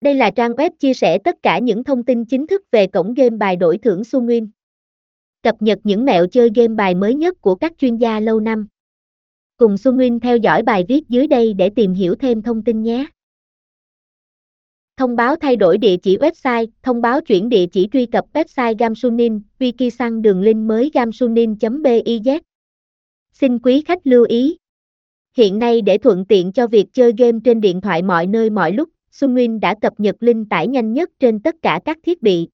Đây là trang web chia sẻ tất cả những thông tin chính thức về cổng game bài đổi thưởng Su Nguyên. Cập nhật những mẹo chơi game bài mới nhất của các chuyên gia lâu năm. Cùng Su Nguyên theo dõi bài viết dưới đây để tìm hiểu thêm thông tin nhé. Thông báo thay đổi địa chỉ website, thông báo chuyển địa chỉ truy cập website Gamsunin, wiki sang đường link mới gamsunin.biz. Xin quý khách lưu ý. Hiện nay để thuận tiện cho việc chơi game trên điện thoại mọi nơi mọi lúc, Sunwin Nguyên đã cập nhật link tải nhanh nhất trên tất cả các thiết bị.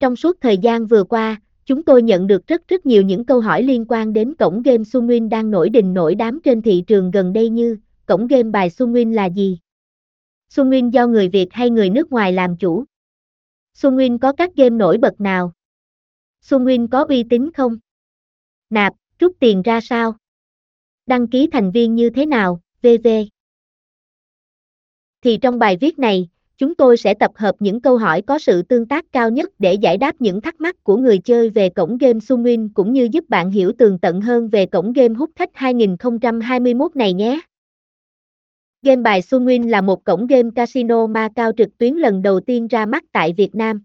Trong suốt thời gian vừa qua, chúng tôi nhận được rất rất nhiều những câu hỏi liên quan đến cổng game Sunwin Nguyên đang nổi đình nổi đám trên thị trường gần đây như, cổng game bài Sunwin Nguyên là gì? Sunwin Nguyên do người Việt hay người nước ngoài làm chủ? Sunwin Nguyên có các game nổi bật nào? Sunwin Nguyên có uy tín không? Nạp, rút tiền ra sao? Đăng ký thành viên như thế nào, vv. Thì trong bài viết này, chúng tôi sẽ tập hợp những câu hỏi có sự tương tác cao nhất để giải đáp những thắc mắc của người chơi về cổng game Sumin Nguyên cũng như giúp bạn hiểu tường tận hơn về cổng game hút khách 2021 này nhé. Game bài Xuân Nguyên là một cổng game casino ma cao trực tuyến lần đầu tiên ra mắt tại Việt Nam.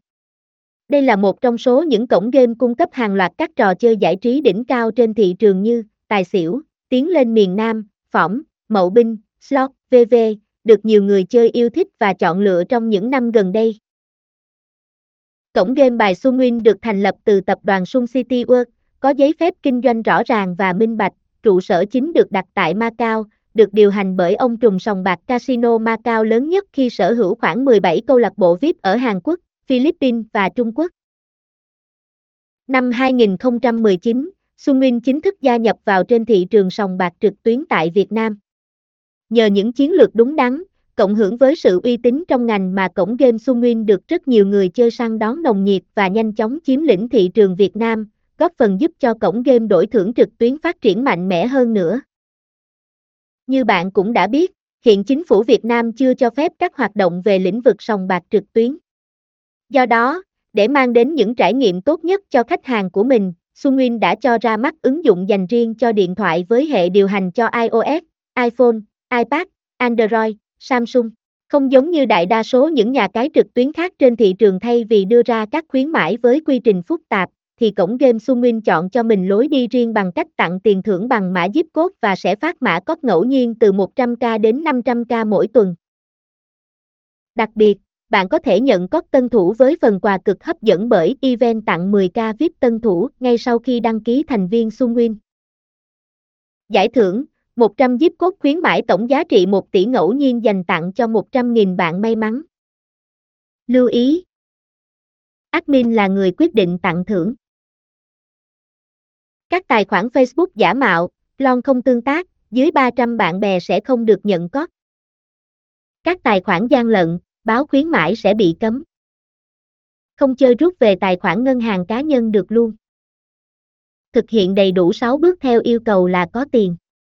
Đây là một trong số những cổng game cung cấp hàng loạt các trò chơi giải trí đỉnh cao trên thị trường như tài xỉu, tiến lên miền Nam, phỏng, mậu binh, slot, vv, được nhiều người chơi yêu thích và chọn lựa trong những năm gần đây. Cổng game bài Sunwin Nguyên được thành lập từ tập đoàn Sun City World, có giấy phép kinh doanh rõ ràng và minh bạch, trụ sở chính được đặt tại Macau, được điều hành bởi ông trùm sòng bạc Casino Macau lớn nhất khi sở hữu khoảng 17 câu lạc bộ VIP ở Hàn Quốc, Philippines và Trung Quốc. Năm 2019, Sunwin Nguyên chính thức gia nhập vào trên thị trường sòng bạc trực tuyến tại Việt Nam. Nhờ những chiến lược đúng đắn, cộng hưởng với sự uy tín trong ngành mà cổng game Sunwin được rất nhiều người chơi săn đón nồng nhiệt và nhanh chóng chiếm lĩnh thị trường Việt Nam, góp phần giúp cho cổng game đổi thưởng trực tuyến phát triển mạnh mẽ hơn nữa. Như bạn cũng đã biết, hiện chính phủ Việt Nam chưa cho phép các hoạt động về lĩnh vực sòng bạc trực tuyến. Do đó, để mang đến những trải nghiệm tốt nhất cho khách hàng của mình, Sunwin đã cho ra mắt ứng dụng dành riêng cho điện thoại với hệ điều hành cho iOS, iPhone, iPad, Android, Samsung. Không giống như đại đa số những nhà cái trực tuyến khác trên thị trường thay vì đưa ra các khuyến mãi với quy trình phức tạp, thì cổng game Sumin chọn cho mình lối đi riêng bằng cách tặng tiền thưởng bằng mã zip code và sẽ phát mã code ngẫu nhiên từ 100k đến 500k mỗi tuần. Đặc biệt, bạn có thể nhận code tân thủ với phần quà cực hấp dẫn bởi event tặng 10k VIP tân thủ ngay sau khi đăng ký thành viên Sunwin. Giải thưởng 100 zip cốt khuyến mãi tổng giá trị 1 tỷ ngẫu nhiên dành tặng cho 100.000 bạn may mắn. Lưu ý Admin là người quyết định tặng thưởng. Các tài khoản Facebook giả mạo, lon không tương tác, dưới 300 bạn bè sẽ không được nhận code. Các tài khoản gian lận, báo khuyến mãi sẽ bị cấm. Không chơi rút về tài khoản ngân hàng cá nhân được luôn. Thực hiện đầy đủ 6 bước theo yêu cầu là có tiền.